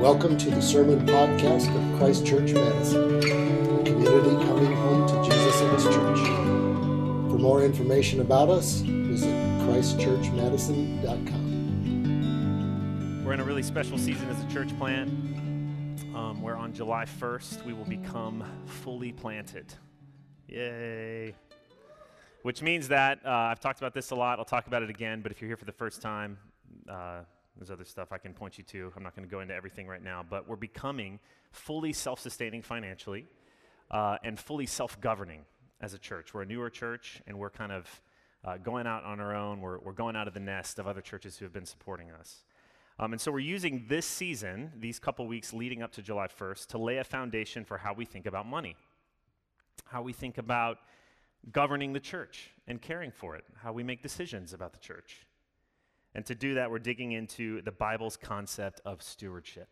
Welcome to the Sermon Podcast of Christ Church Madison, community coming home to Jesus and His church. For more information about us, visit ChristchurchMadison.com. We're in a really special season as a church plant um, where on July 1st we will become fully planted. Yay! Which means that uh, I've talked about this a lot, I'll talk about it again, but if you're here for the first time, uh, there's other stuff I can point you to. I'm not going to go into everything right now, but we're becoming fully self sustaining financially uh, and fully self governing as a church. We're a newer church, and we're kind of uh, going out on our own. We're, we're going out of the nest of other churches who have been supporting us. Um, and so we're using this season, these couple weeks leading up to July 1st, to lay a foundation for how we think about money, how we think about governing the church and caring for it, how we make decisions about the church. And to do that, we're digging into the Bible's concept of stewardship.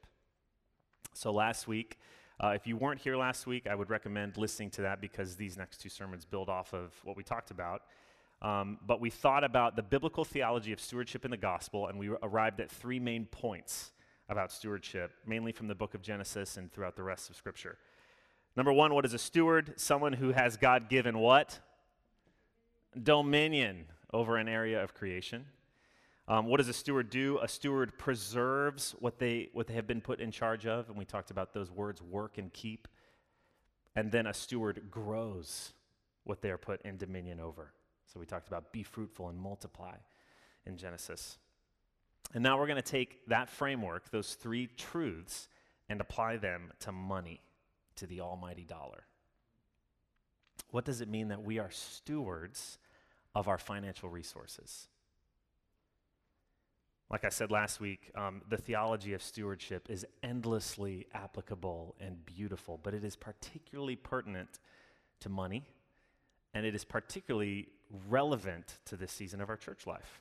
So last week, uh, if you weren't here last week, I would recommend listening to that because these next two sermons build off of what we talked about. Um, but we thought about the biblical theology of stewardship in the gospel, and we arrived at three main points about stewardship, mainly from the book of Genesis and throughout the rest of Scripture. Number one, what is a steward? Someone who has God given what? Dominion over an area of creation. Um, what does a steward do? A steward preserves what they, what they have been put in charge of, and we talked about those words work and keep. And then a steward grows what they are put in dominion over. So we talked about be fruitful and multiply in Genesis. And now we're going to take that framework, those three truths, and apply them to money, to the almighty dollar. What does it mean that we are stewards of our financial resources? Like I said last week, um, the theology of stewardship is endlessly applicable and beautiful, but it is particularly pertinent to money, and it is particularly relevant to this season of our church life.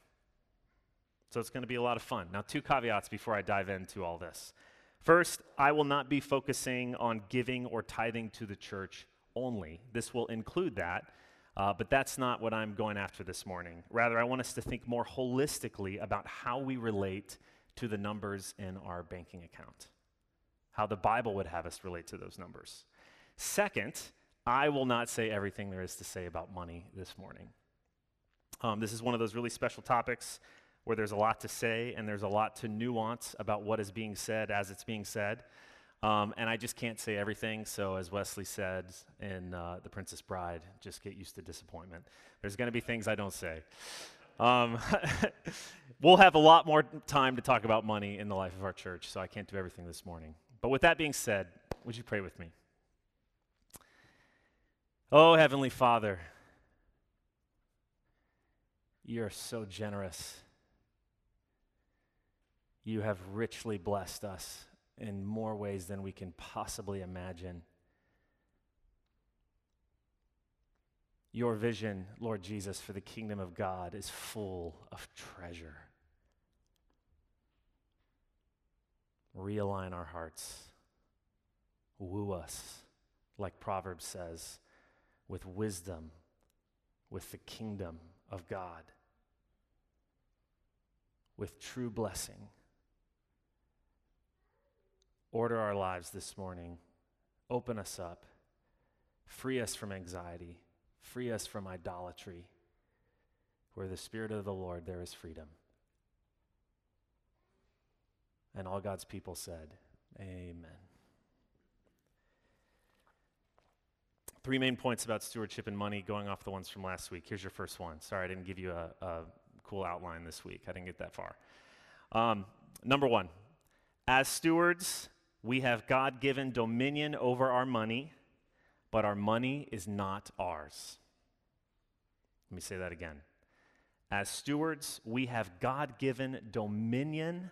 So it's going to be a lot of fun. Now, two caveats before I dive into all this. First, I will not be focusing on giving or tithing to the church only. This will include that, uh, but that's not what I'm going after this morning. Rather, I want us to think more holistically about how we relate to the numbers in our banking account, how the Bible would have us relate to those numbers. Second, I will not say everything there is to say about money this morning. Um, this is one of those really special topics where there's a lot to say and there's a lot to nuance about what is being said as it's being said. Um, and I just can't say everything. So, as Wesley said in uh, The Princess Bride, just get used to disappointment. There's going to be things I don't say. Um, we'll have a lot more time to talk about money in the life of our church, so I can't do everything this morning. But with that being said, would you pray with me? Oh, Heavenly Father, you're so generous. You have richly blessed us in more ways than we can possibly imagine. Your vision, Lord Jesus, for the kingdom of God is full of treasure. Realign our hearts. Woo us, like Proverbs says, with wisdom, with the kingdom of God, with true blessing Order our lives this morning. Open us up. Free us from anxiety. Free us from idolatry. Where the Spirit of the Lord, there is freedom. And all God's people said, Amen. Three main points about stewardship and money, going off the ones from last week. Here's your first one. Sorry, I didn't give you a, a cool outline this week. I didn't get that far. Um, number one, as stewards, we have God given dominion over our money, but our money is not ours. Let me say that again. As stewards, we have God given dominion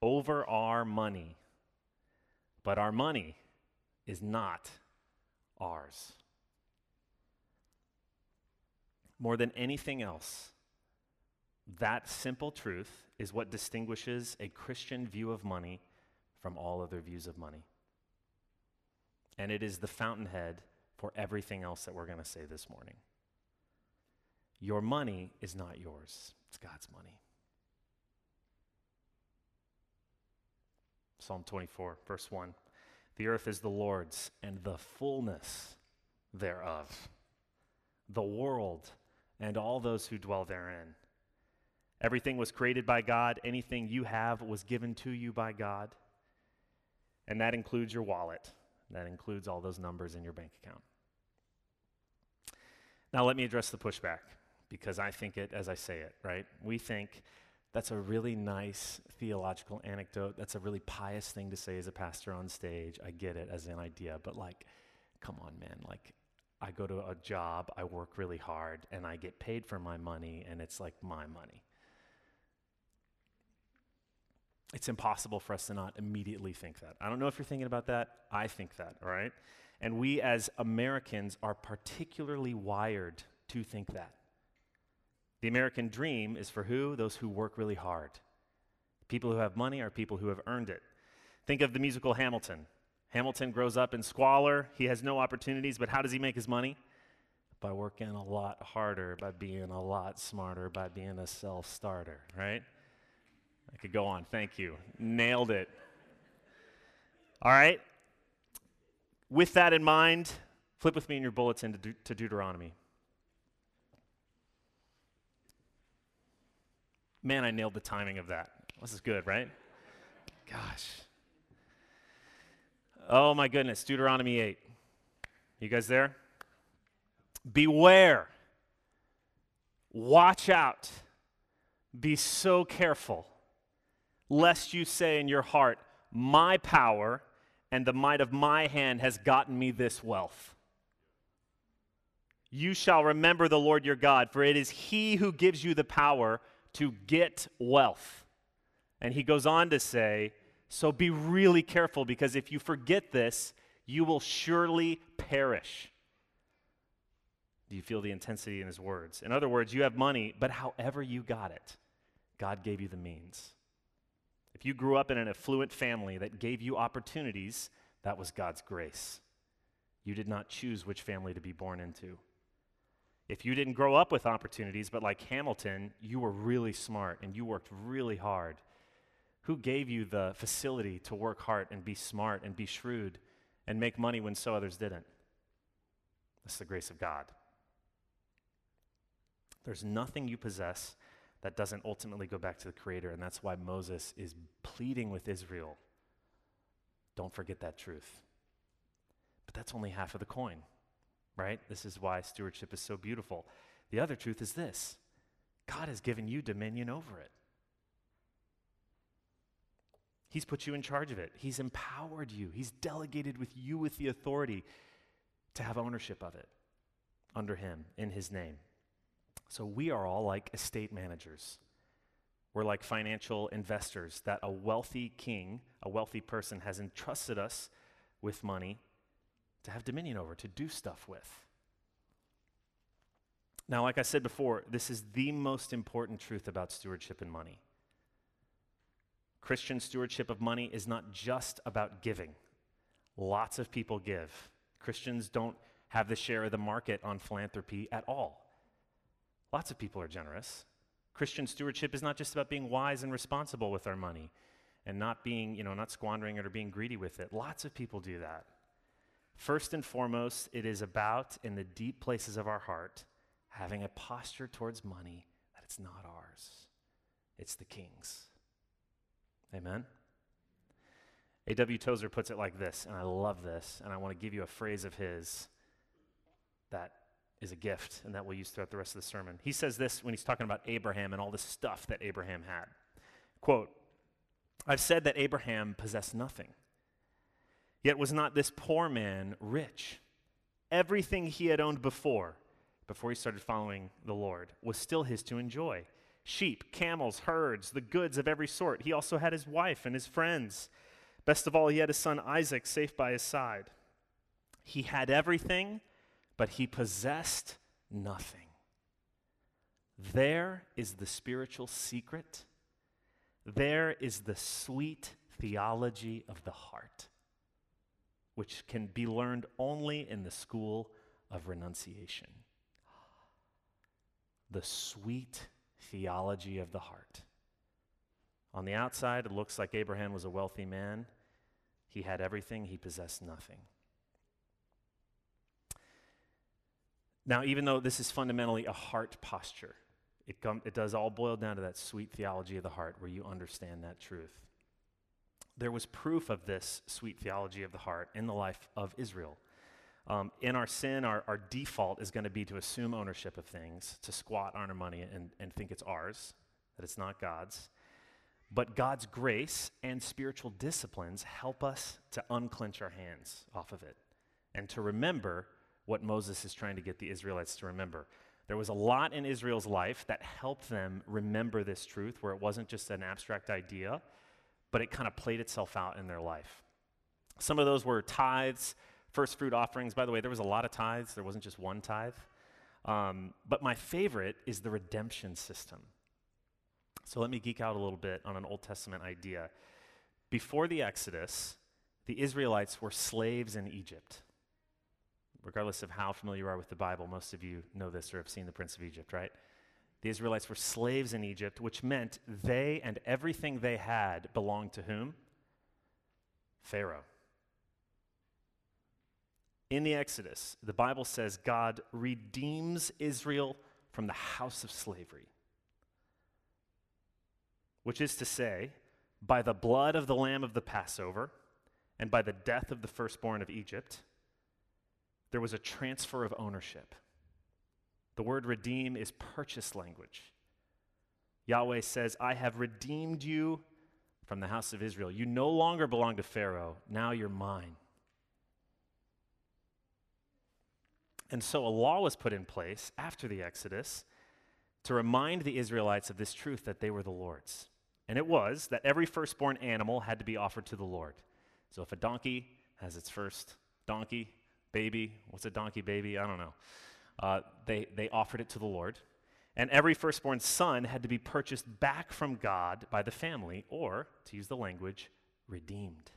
over our money, but our money is not ours. More than anything else, that simple truth is what distinguishes a Christian view of money from all other views of money. And it is the fountainhead for everything else that we're going to say this morning. Your money is not yours, it's God's money. Psalm 24, verse 1. The earth is the Lord's and the fullness thereof, the world and all those who dwell therein. Everything was created by God. Anything you have was given to you by God. And that includes your wallet. That includes all those numbers in your bank account. Now, let me address the pushback because I think it as I say it, right? We think that's a really nice theological anecdote. That's a really pious thing to say as a pastor on stage. I get it as an idea, but like, come on, man. Like, I go to a job, I work really hard, and I get paid for my money, and it's like my money. It's impossible for us to not immediately think that. I don't know if you're thinking about that. I think that, all right? And we as Americans are particularly wired to think that. The American dream is for who? Those who work really hard. People who have money are people who have earned it. Think of the musical Hamilton. Hamilton grows up in squalor. He has no opportunities, but how does he make his money? By working a lot harder, by being a lot smarter, by being a self starter, right? I could go on. Thank you. Nailed it. All right. With that in mind, flip with me in your bulletin to, De- to Deuteronomy. Man, I nailed the timing of that. This is good, right? Gosh. Oh my goodness, Deuteronomy 8. You guys there? Beware. Watch out. Be so careful, lest you say in your heart, My power and the might of my hand has gotten me this wealth. You shall remember the Lord your God, for it is he who gives you the power to get wealth. And he goes on to say, So be really careful, because if you forget this, you will surely perish. Do you feel the intensity in his words? In other words, you have money, but however you got it, God gave you the means. If you grew up in an affluent family that gave you opportunities, that was God's grace. You did not choose which family to be born into. If you didn't grow up with opportunities, but like Hamilton, you were really smart and you worked really hard, who gave you the facility to work hard and be smart and be shrewd and make money when so others didn't? That's the grace of God. There's nothing you possess that doesn't ultimately go back to the Creator. And that's why Moses is pleading with Israel don't forget that truth. But that's only half of the coin, right? This is why stewardship is so beautiful. The other truth is this God has given you dominion over it. He's put you in charge of it. He's empowered you. He's delegated with you with the authority to have ownership of it under him in his name. So we are all like estate managers. We're like financial investors that a wealthy king, a wealthy person, has entrusted us with money to have dominion over, to do stuff with. Now, like I said before, this is the most important truth about stewardship and money. Christian stewardship of money is not just about giving. Lots of people give. Christians don't have the share of the market on philanthropy at all. Lots of people are generous. Christian stewardship is not just about being wise and responsible with our money and not being, you know, not squandering it or being greedy with it. Lots of people do that. First and foremost, it is about, in the deep places of our heart, having a posture towards money that it's not ours, it's the king's. Amen? A.W. Tozer puts it like this, and I love this, and I want to give you a phrase of his that is a gift and that we'll use throughout the rest of the sermon. He says this when he's talking about Abraham and all the stuff that Abraham had. Quote, I've said that Abraham possessed nothing. Yet was not this poor man rich? Everything he had owned before, before he started following the Lord, was still his to enjoy sheep, camels, herds, the goods of every sort. He also had his wife and his friends. Best of all, he had his son Isaac safe by his side. He had everything but he possessed nothing. There is the spiritual secret. There is the sweet theology of the heart, which can be learned only in the school of renunciation. The sweet theology of the heart. On the outside, it looks like Abraham was a wealthy man. He had everything, he possessed nothing. Now, even though this is fundamentally a heart posture, it, com- it does all boil down to that sweet theology of the heart where you understand that truth. There was proof of this sweet theology of the heart in the life of Israel. Um, in our sin, our, our default is going to be to assume ownership of things, to squat on our money and, and think it's ours, that it's not God's. But God's grace and spiritual disciplines help us to unclench our hands off of it and to remember what Moses is trying to get the Israelites to remember. There was a lot in Israel's life that helped them remember this truth, where it wasn't just an abstract idea, but it kind of played itself out in their life. Some of those were tithes, first fruit offerings. By the way, there was a lot of tithes, there wasn't just one tithe. Um, but my favorite is the redemption system. So let me geek out a little bit on an Old Testament idea. Before the Exodus, the Israelites were slaves in Egypt. Regardless of how familiar you are with the Bible, most of you know this or have seen the Prince of Egypt, right? The Israelites were slaves in Egypt, which meant they and everything they had belonged to whom? Pharaoh. In the Exodus, the Bible says God redeems Israel from the house of slavery which is to say, by the blood of the lamb of the Passover and by the death of the firstborn of Egypt, there was a transfer of ownership. The word redeem is purchase language. Yahweh says, I have redeemed you from the house of Israel. You no longer belong to Pharaoh, now you're mine. And so a law was put in place after the Exodus to remind the Israelites of this truth that they were the Lord's. And it was that every firstborn animal had to be offered to the Lord. So if a donkey has its first donkey baby, what's a donkey baby? I don't know. Uh, they, they offered it to the Lord. And every firstborn son had to be purchased back from God by the family, or, to use the language, redeemed.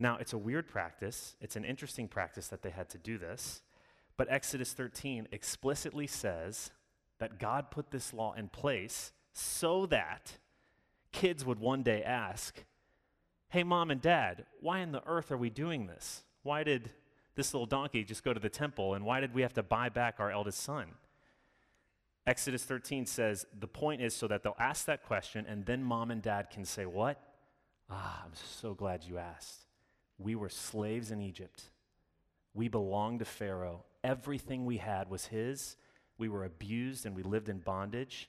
Now, it's a weird practice. It's an interesting practice that they had to do this. But Exodus 13 explicitly says that God put this law in place so that kids would one day ask, Hey, mom and dad, why in the earth are we doing this? Why did this little donkey just go to the temple, and why did we have to buy back our eldest son? Exodus 13 says the point is so that they'll ask that question, and then mom and dad can say, What? Ah, I'm so glad you asked. We were slaves in Egypt. We belonged to Pharaoh. Everything we had was his. We were abused and we lived in bondage.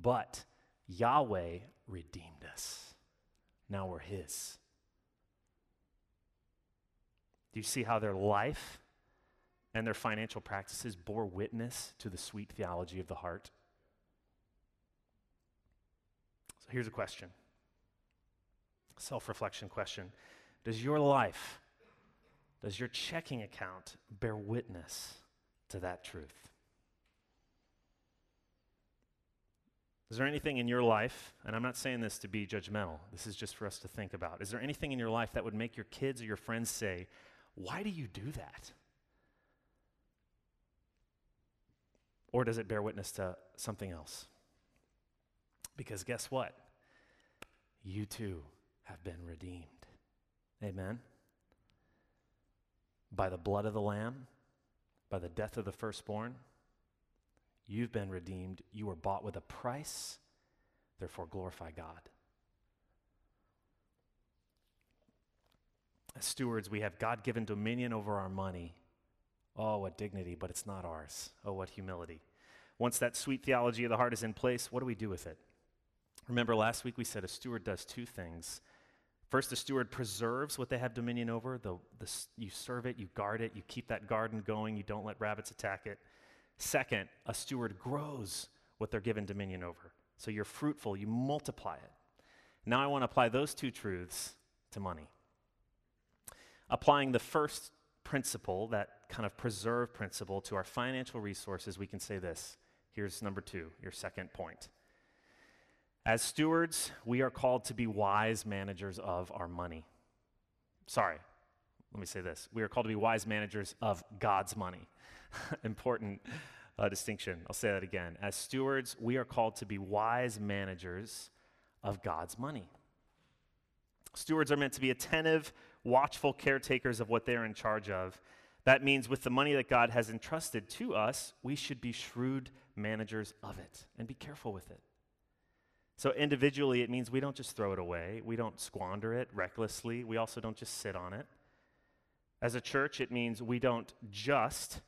But Yahweh redeemed us. Now we're His. Do you see how their life and their financial practices bore witness to the sweet theology of the heart? So here's a question self reflection question. Does your life, does your checking account bear witness to that truth? Is there anything in your life, and I'm not saying this to be judgmental, this is just for us to think about. Is there anything in your life that would make your kids or your friends say, Why do you do that? Or does it bear witness to something else? Because guess what? You too have been redeemed. Amen. By the blood of the Lamb, by the death of the firstborn You've been redeemed. You were bought with a price. Therefore, glorify God. As stewards, we have God given dominion over our money. Oh, what dignity, but it's not ours. Oh, what humility. Once that sweet theology of the heart is in place, what do we do with it? Remember, last week we said a steward does two things. First, a steward preserves what they have dominion over. The, the, you serve it, you guard it, you keep that garden going, you don't let rabbits attack it. Second, a steward grows what they're given dominion over. So you're fruitful, you multiply it. Now I want to apply those two truths to money. Applying the first principle, that kind of preserve principle, to our financial resources, we can say this. Here's number two, your second point. As stewards, we are called to be wise managers of our money. Sorry, let me say this. We are called to be wise managers of God's money. important uh, distinction. I'll say that again. As stewards, we are called to be wise managers of God's money. Stewards are meant to be attentive, watchful caretakers of what they're in charge of. That means with the money that God has entrusted to us, we should be shrewd managers of it and be careful with it. So, individually, it means we don't just throw it away, we don't squander it recklessly, we also don't just sit on it. As a church, it means we don't just,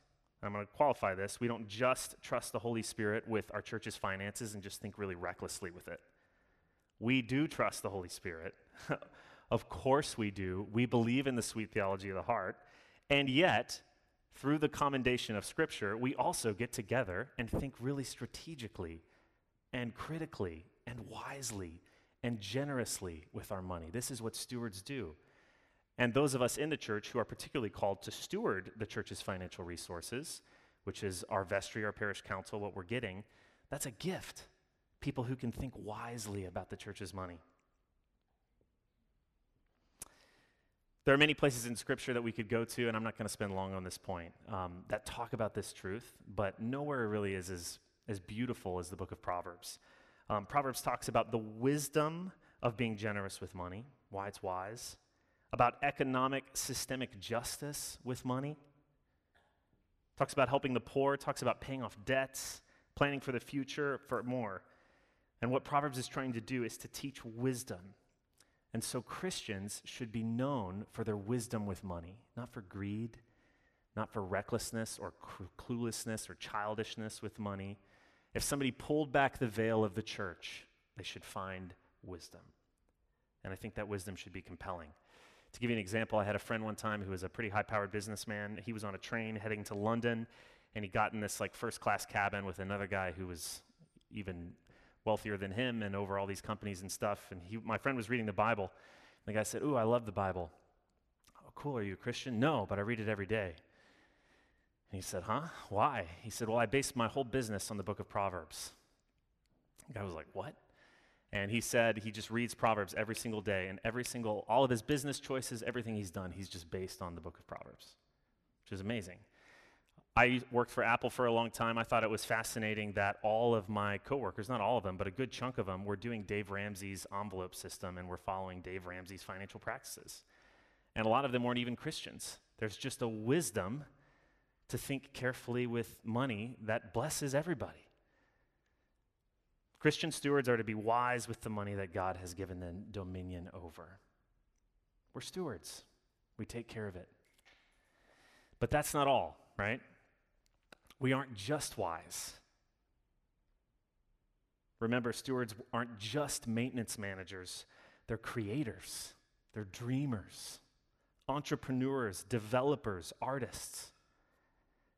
I'm going to qualify this, we don't just trust the Holy Spirit with our church's finances and just think really recklessly with it. We do trust the Holy Spirit. of course we do. We believe in the sweet theology of the heart. And yet, through the commendation of Scripture, we also get together and think really strategically and critically and wisely and generously with our money. This is what stewards do. And those of us in the church who are particularly called to steward the church's financial resources, which is our vestry, our parish council, what we're getting, that's a gift people who can think wisely about the church's money. There are many places in Scripture that we could go to, and I'm not going to spend long on this point, um, that talk about this truth, but nowhere really is as, as beautiful as the book of Proverbs. Um, Proverbs talks about the wisdom of being generous with money, why it's wise, about economic systemic justice with money, talks about helping the poor, talks about paying off debts, planning for the future, for more. And what Proverbs is trying to do is to teach wisdom. And so Christians should be known for their wisdom with money, not for greed, not for recklessness or cluelessness or childishness with money. If somebody pulled back the veil of the church, they should find wisdom. And I think that wisdom should be compelling. To give you an example, I had a friend one time who was a pretty high powered businessman. He was on a train heading to London, and he got in this like first class cabin with another guy who was even wealthier than him and over all these companies and stuff. And he, my friend was reading the Bible. And the guy said, Ooh, I love the Bible. Oh, cool. Are you a Christian? No, but I read it every day. And he said, Huh? Why? He said, Well, I base my whole business on the book of Proverbs. The guy was like, What? And he said he just reads Proverbs every single day, and every single, all of his business choices, everything he's done, he's just based on the book of Proverbs, which is amazing. I worked for Apple for a long time. I thought it was fascinating that all of my coworkers, not all of them, but a good chunk of them, were doing Dave Ramsey's envelope system and were following Dave Ramsey's financial practices. And a lot of them weren't even Christians. There's just a wisdom to think carefully with money that blesses everybody. Christian stewards are to be wise with the money that God has given them dominion over. We're stewards, we take care of it. But that's not all, right? We aren't just wise. Remember, stewards aren't just maintenance managers, they're creators, they're dreamers, entrepreneurs, developers, artists.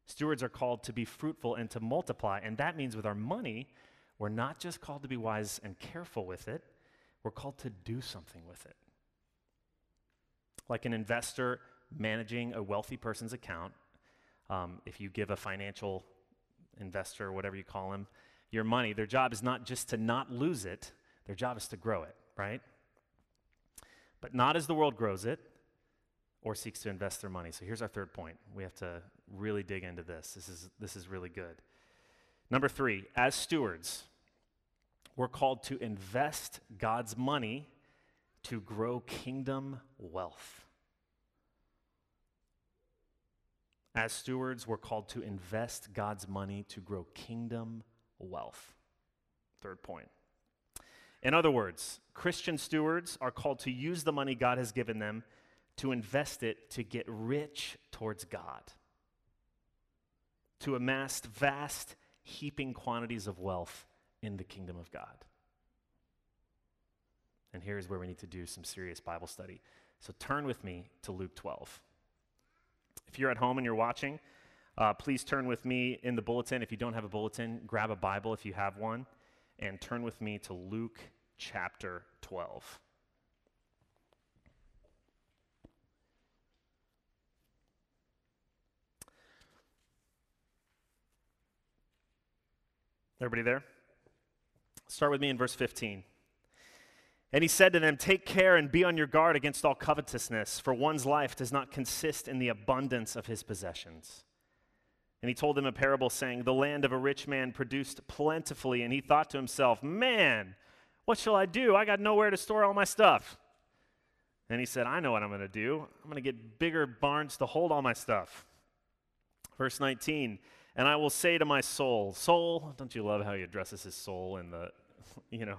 Stewards are called to be fruitful and to multiply, and that means with our money, we're not just called to be wise and careful with it, we're called to do something with it. Like an investor managing a wealthy person's account, um, if you give a financial investor, whatever you call them, your money, their job is not just to not lose it, their job is to grow it, right? But not as the world grows it or seeks to invest their money. So here's our third point. We have to really dig into this. This is, this is really good. Number three, as stewards, we're called to invest God's money to grow kingdom wealth. As stewards, we're called to invest God's money to grow kingdom wealth. Third point. In other words, Christian stewards are called to use the money God has given them to invest it to get rich towards God, to amass vast, heaping quantities of wealth in the kingdom of God. And here's where we need to do some serious Bible study. So turn with me to Luke 12. If you're at home and you're watching, uh, please turn with me in the bulletin. If you don't have a bulletin, grab a Bible if you have one, and turn with me to Luke chapter 12. Everybody there? Start with me in verse 15. And he said to them, Take care and be on your guard against all covetousness, for one's life does not consist in the abundance of his possessions. And he told them a parable, saying, The land of a rich man produced plentifully, and he thought to himself, Man, What shall I do? I got nowhere to store all my stuff. And he said, I know what I'm going to do. I'm going to get bigger barns to hold all my stuff. Verse 19, and I will say to my soul, Soul, don't you love how he addresses his soul in the, you know,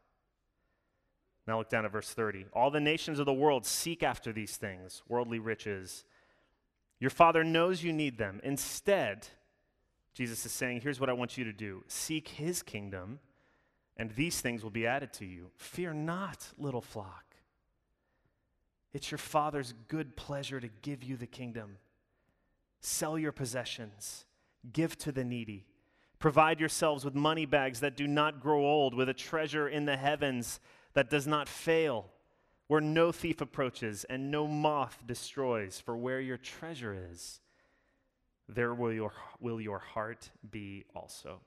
Now look down at verse 30. All the nations of the world seek after these things, worldly riches. Your Father knows you need them. Instead, Jesus is saying, Here's what I want you to do seek his kingdom, and these things will be added to you. Fear not, little flock. It's your Father's good pleasure to give you the kingdom. Sell your possessions, give to the needy. Provide yourselves with money bags that do not grow old, with a treasure in the heavens that does not fail, where no thief approaches and no moth destroys. For where your treasure is, there will your, will your heart be also.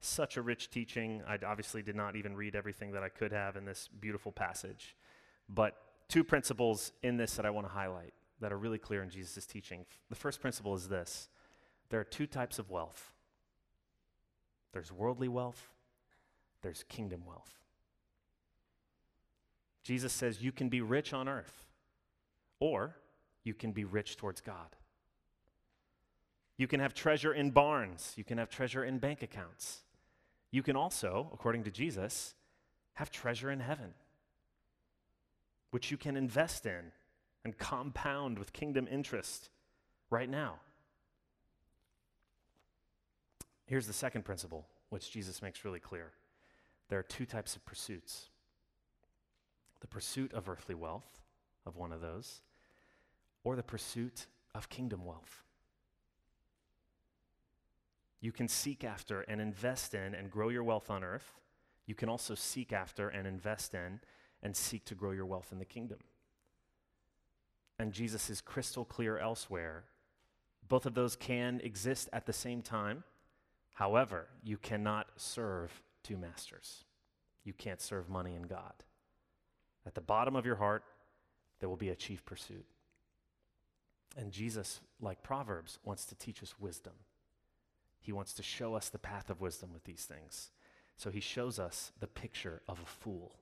Such a rich teaching. I obviously did not even read everything that I could have in this beautiful passage. But two principles in this that I want to highlight that are really clear in Jesus' teaching. The first principle is this there are two types of wealth there's worldly wealth, there's kingdom wealth. Jesus says you can be rich on earth, or you can be rich towards God. You can have treasure in barns, you can have treasure in bank accounts. You can also, according to Jesus, have treasure in heaven, which you can invest in and compound with kingdom interest right now. Here's the second principle, which Jesus makes really clear there are two types of pursuits the pursuit of earthly wealth, of one of those, or the pursuit of kingdom wealth. You can seek after and invest in and grow your wealth on earth. You can also seek after and invest in and seek to grow your wealth in the kingdom. And Jesus is crystal clear elsewhere. Both of those can exist at the same time. However, you cannot serve two masters. You can't serve money and God. At the bottom of your heart, there will be a chief pursuit. And Jesus, like Proverbs, wants to teach us wisdom. He wants to show us the path of wisdom with these things. So he shows us the picture of a fool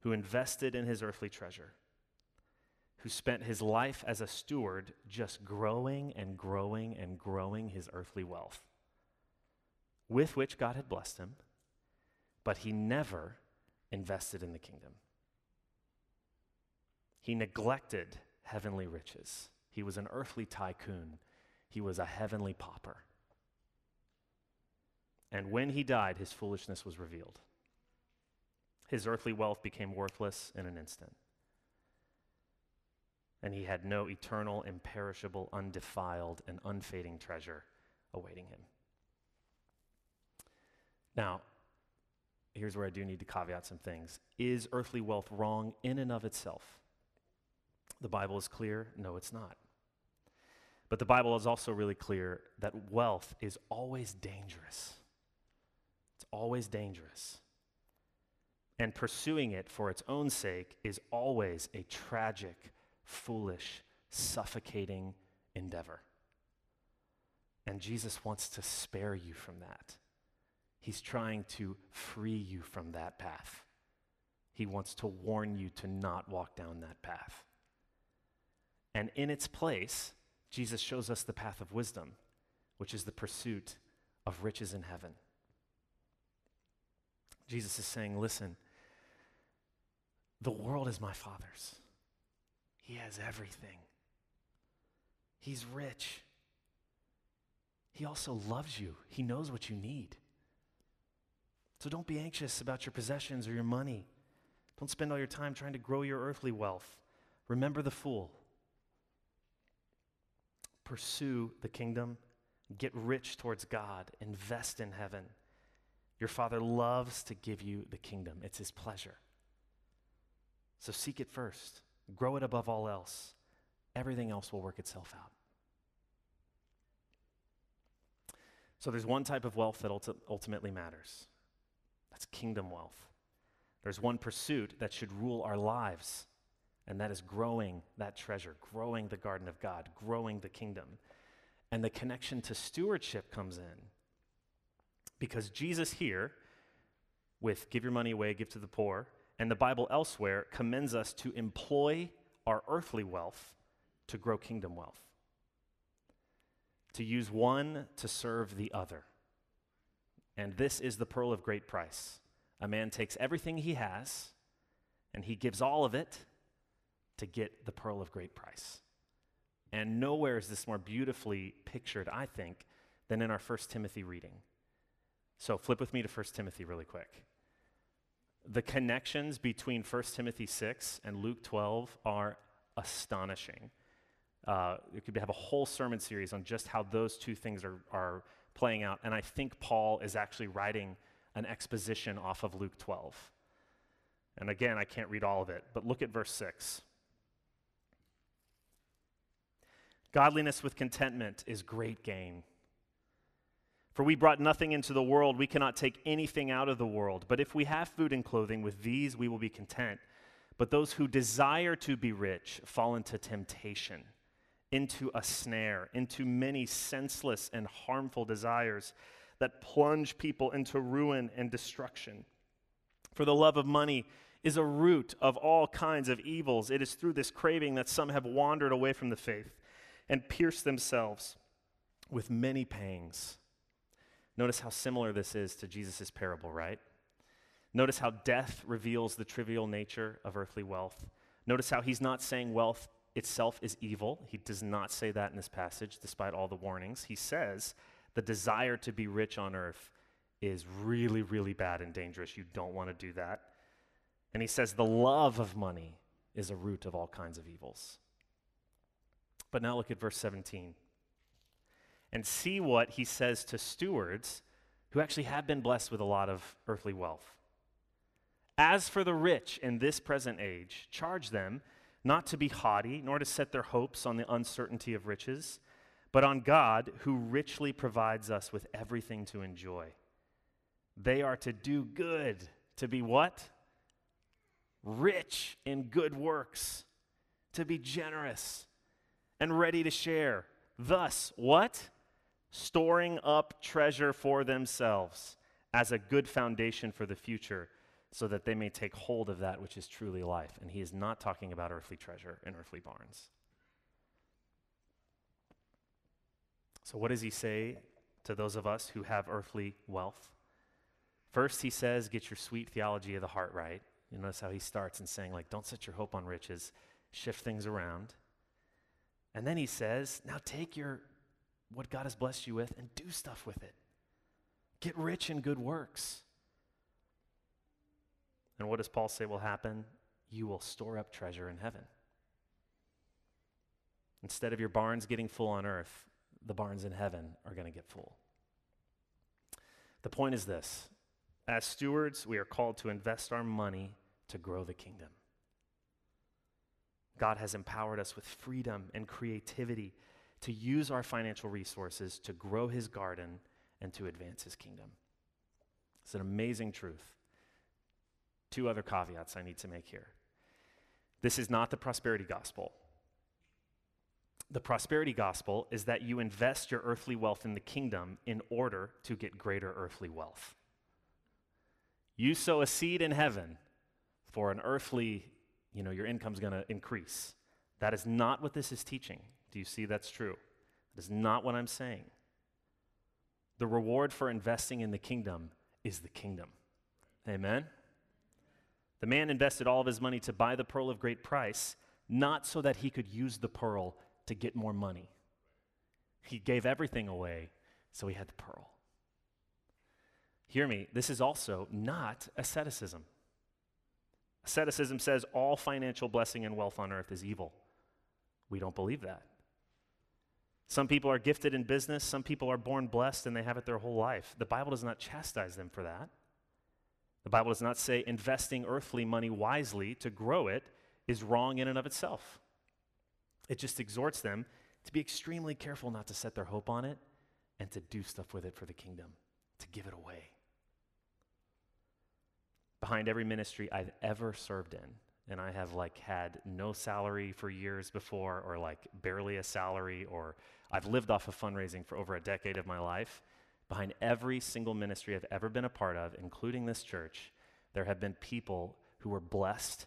who invested in his earthly treasure, who spent his life as a steward just growing and growing and growing his earthly wealth, with which God had blessed him, but he never invested in the kingdom. He neglected heavenly riches. He was an earthly tycoon he was a heavenly pauper. And when he died, his foolishness was revealed. His earthly wealth became worthless in an instant. And he had no eternal, imperishable, undefiled, and unfading treasure awaiting him. Now, here's where I do need to caveat some things. Is earthly wealth wrong in and of itself? The Bible is clear no, it's not. But the Bible is also really clear that wealth is always dangerous. It's always dangerous. And pursuing it for its own sake is always a tragic, foolish, suffocating endeavor. And Jesus wants to spare you from that. He's trying to free you from that path. He wants to warn you to not walk down that path. And in its place, Jesus shows us the path of wisdom, which is the pursuit of riches in heaven. Jesus is saying, Listen, the world is my Father's. He has everything, He's rich. He also loves you, He knows what you need. So don't be anxious about your possessions or your money. Don't spend all your time trying to grow your earthly wealth. Remember the fool pursue the kingdom, get rich towards God, invest in heaven. Your Father loves to give you the kingdom, it's His pleasure. So seek it first, grow it above all else. Everything else will work itself out. So there's one type of wealth that ulti- ultimately matters that's kingdom wealth. There's one pursuit that should rule our lives, and that is growing that treasure, growing the garden of God, growing the kingdom. And the connection to stewardship comes in. Because Jesus here, with give your money away, give to the poor, and the Bible elsewhere commends us to employ our earthly wealth to grow kingdom wealth, to use one to serve the other. And this is the pearl of great price. A man takes everything he has and he gives all of it to get the pearl of great price. And nowhere is this more beautifully pictured, I think, than in our First Timothy reading. So flip with me to First Timothy really quick. The connections between 1 Timothy 6 and Luke 12 are astonishing. Uh, we could have a whole sermon series on just how those two things are, are playing out. And I think Paul is actually writing an exposition off of Luke 12. And again, I can't read all of it, but look at verse 6. Godliness with contentment is great gain. For we brought nothing into the world, we cannot take anything out of the world. But if we have food and clothing, with these we will be content. But those who desire to be rich fall into temptation, into a snare, into many senseless and harmful desires that plunge people into ruin and destruction. For the love of money is a root of all kinds of evils. It is through this craving that some have wandered away from the faith and pierced themselves with many pangs. Notice how similar this is to Jesus' parable, right? Notice how death reveals the trivial nature of earthly wealth. Notice how he's not saying wealth itself is evil. He does not say that in this passage, despite all the warnings. He says the desire to be rich on earth is really, really bad and dangerous. You don't want to do that. And he says the love of money is a root of all kinds of evils. But now look at verse 17 and see what he says to stewards who actually have been blessed with a lot of earthly wealth. As for the rich in this present age, charge them not to be haughty, nor to set their hopes on the uncertainty of riches, but on God who richly provides us with everything to enjoy. They are to do good, to be what? Rich in good works, to be generous and ready to share. Thus, what? Storing up treasure for themselves as a good foundation for the future so that they may take hold of that which is truly life. And he is not talking about earthly treasure and earthly barns. So, what does he say to those of us who have earthly wealth? First, he says, get your sweet theology of the heart right. You notice how he starts in saying, like, don't set your hope on riches, shift things around. And then he says, now take your what God has blessed you with and do stuff with it. Get rich in good works. And what does Paul say will happen? You will store up treasure in heaven. Instead of your barns getting full on earth, the barns in heaven are going to get full. The point is this as stewards, we are called to invest our money to grow the kingdom. God has empowered us with freedom and creativity to use our financial resources to grow his garden and to advance his kingdom. It's an amazing truth. Two other caveats I need to make here. This is not the prosperity gospel. The prosperity gospel is that you invest your earthly wealth in the kingdom in order to get greater earthly wealth. You sow a seed in heaven for an earthly, you know, your income's going to increase. That is not what this is teaching. Do you see that's true? That is not what I'm saying. The reward for investing in the kingdom is the kingdom. Amen? The man invested all of his money to buy the pearl of great price, not so that he could use the pearl to get more money. He gave everything away, so he had the pearl. Hear me, this is also not asceticism. Asceticism says all financial blessing and wealth on earth is evil. We don't believe that. Some people are gifted in business, some people are born blessed and they have it their whole life. The Bible does not chastise them for that. The Bible does not say investing earthly money wisely to grow it is wrong in and of itself. It just exhorts them to be extremely careful not to set their hope on it and to do stuff with it for the kingdom, to give it away. Behind every ministry I've ever served in, and I have like had no salary for years before, or like barely a salary, or I've lived off of fundraising for over a decade of my life. Behind every single ministry I've ever been a part of, including this church, there have been people who were blessed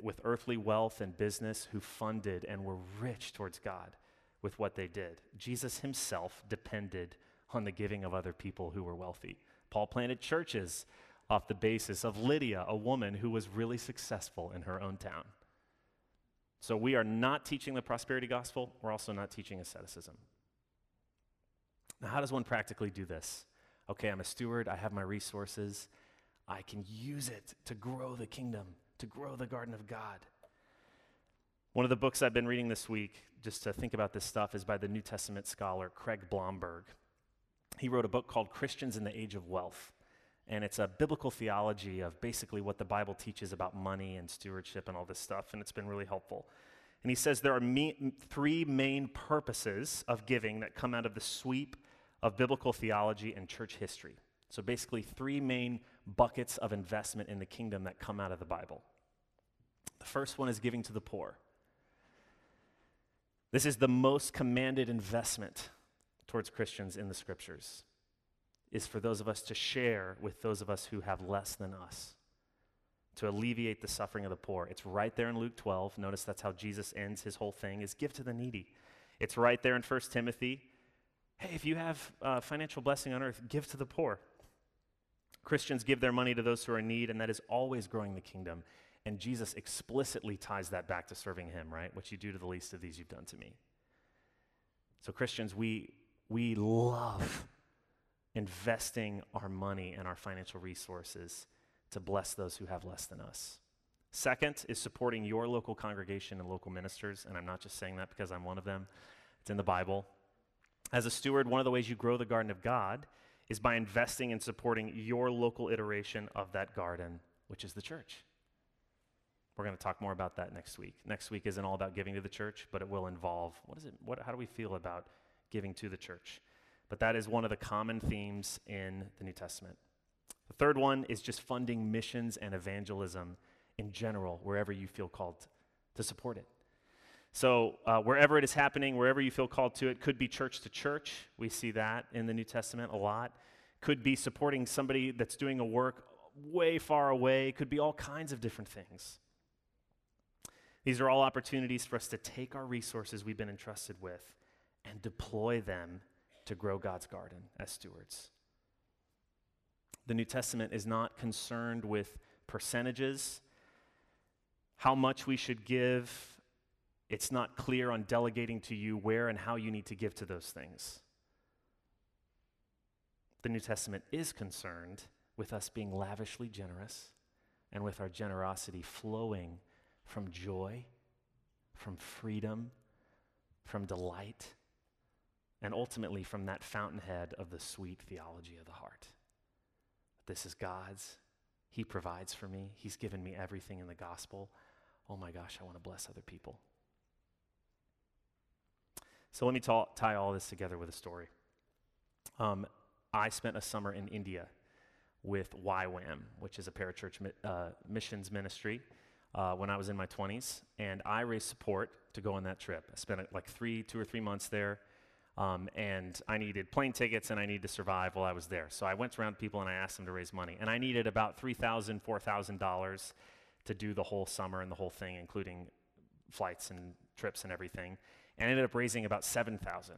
with earthly wealth and business who funded and were rich towards God with what they did. Jesus himself depended on the giving of other people who were wealthy. Paul planted churches off the basis of Lydia, a woman who was really successful in her own town. So we are not teaching the prosperity gospel, we're also not teaching asceticism. Now, how does one practically do this? Okay, I'm a steward, I have my resources, I can use it to grow the kingdom, to grow the garden of God. One of the books I've been reading this week, just to think about this stuff, is by the New Testament scholar Craig Blomberg. He wrote a book called Christians in the Age of Wealth. And it's a biblical theology of basically what the Bible teaches about money and stewardship and all this stuff. And it's been really helpful. And he says there are me- three main purposes of giving that come out of the sweep of biblical theology and church history. So basically, three main buckets of investment in the kingdom that come out of the Bible. The first one is giving to the poor. This is the most commanded investment towards Christians in the scriptures is for those of us to share with those of us who have less than us, to alleviate the suffering of the poor. It's right there in Luke 12. Notice that's how Jesus ends his whole thing is give to the needy. It's right there in 1 Timothy. Hey, if you have uh, financial blessing on earth, give to the poor. Christians give their money to those who are in need, and that is always growing the kingdom. And Jesus explicitly ties that back to serving him, right? What you do to the least of these, you've done to me. So, Christians, we, we love investing our money and our financial resources to bless those who have less than us. Second is supporting your local congregation and local ministers, and I'm not just saying that because I'm one of them, it's in the Bible. As a steward, one of the ways you grow the garden of God is by investing and supporting your local iteration of that garden, which is the church. We're going to talk more about that next week. Next week isn't all about giving to the church, but it will involve what is it? What, how do we feel about giving to the church? but that is one of the common themes in the New Testament. The third one is just funding missions and evangelism in general, wherever you feel called to support it. So, uh, wherever it is happening, wherever you feel called to it, could be church to church. We see that in the New Testament a lot. Could be supporting somebody that's doing a work way far away. Could be all kinds of different things. These are all opportunities for us to take our resources we've been entrusted with and deploy them to grow God's garden as stewards. The New Testament is not concerned with percentages, how much we should give. It's not clear on delegating to you where and how you need to give to those things. The New Testament is concerned with us being lavishly generous and with our generosity flowing from joy, from freedom, from delight and ultimately from that fountainhead of the sweet theology of the heart. This is God's. He provides for me, He's given me everything in the gospel. Oh my gosh, I want to bless other people. So let me ta- tie all this together with a story. Um, I spent a summer in India with YWAM, which is a parachurch mi- uh, missions ministry, uh, when I was in my 20s, and I raised support to go on that trip. I spent like three, two or three months there. Um, and I needed plane tickets and I needed to survive while I was there. So I went around people and I asked them to raise money. And I needed about $3,000, $4,000 to do the whole summer and the whole thing, including flights and trips and everything. And I ended up raising about 7,000,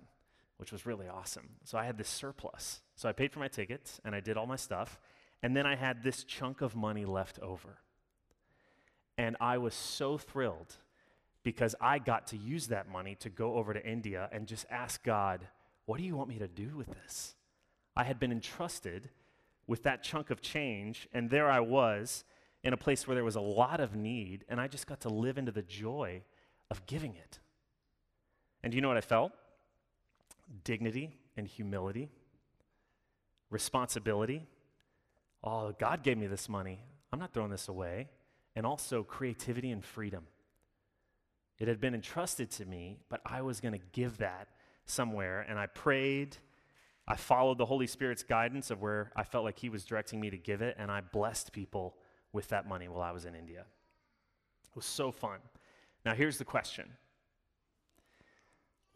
which was really awesome. So I had this surplus. So I paid for my tickets and I did all my stuff. And then I had this chunk of money left over. And I was so thrilled because I got to use that money to go over to India and just ask God, what do you want me to do with this? I had been entrusted with that chunk of change, and there I was in a place where there was a lot of need, and I just got to live into the joy of giving it. And do you know what I felt? Dignity and humility, responsibility. Oh, God gave me this money. I'm not throwing this away. And also creativity and freedom. It had been entrusted to me, but I was going to give that somewhere. And I prayed. I followed the Holy Spirit's guidance of where I felt like He was directing me to give it. And I blessed people with that money while I was in India. It was so fun. Now, here's the question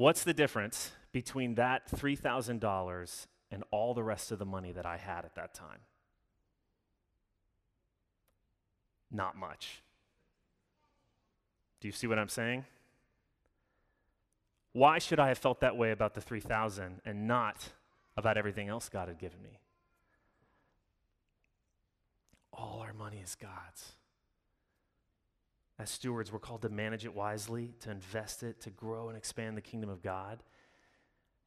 What's the difference between that $3,000 and all the rest of the money that I had at that time? Not much. Do you see what I'm saying? Why should I have felt that way about the 3,000 and not about everything else God had given me? All our money is God's. As stewards, we're called to manage it wisely, to invest it, to grow and expand the kingdom of God.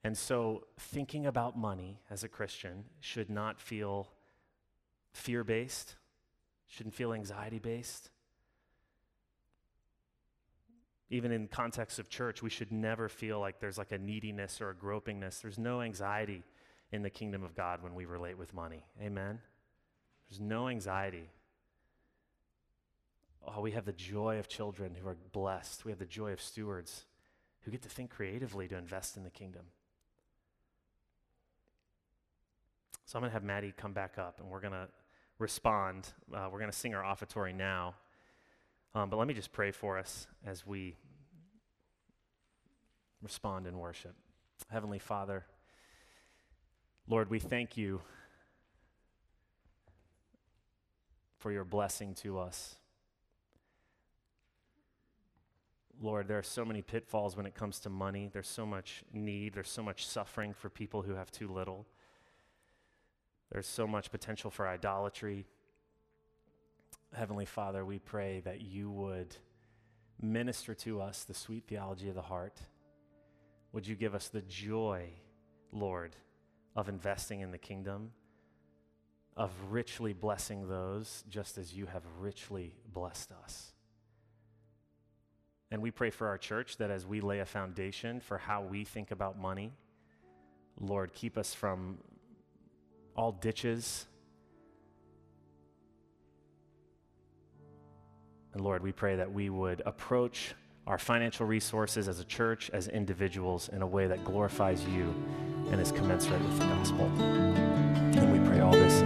And so, thinking about money as a Christian should not feel fear based, shouldn't feel anxiety based. Even in context of church, we should never feel like there's like a neediness or a gropingness. There's no anxiety in the kingdom of God when we relate with money. Amen? There's no anxiety. Oh, we have the joy of children who are blessed. We have the joy of stewards who get to think creatively to invest in the kingdom. So I'm going to have Maddie come back up and we're going to respond. Uh, we're going to sing our offertory now. Um, but let me just pray for us as we respond in worship. Heavenly Father, Lord, we thank you for your blessing to us. Lord, there are so many pitfalls when it comes to money. There's so much need. There's so much suffering for people who have too little. There's so much potential for idolatry. Heavenly Father, we pray that you would minister to us the sweet theology of the heart. Would you give us the joy, Lord, of investing in the kingdom, of richly blessing those just as you have richly blessed us? And we pray for our church that as we lay a foundation for how we think about money, Lord, keep us from all ditches. And Lord, we pray that we would approach our financial resources as a church, as individuals, in a way that glorifies you and is commensurate with the gospel. And we pray all this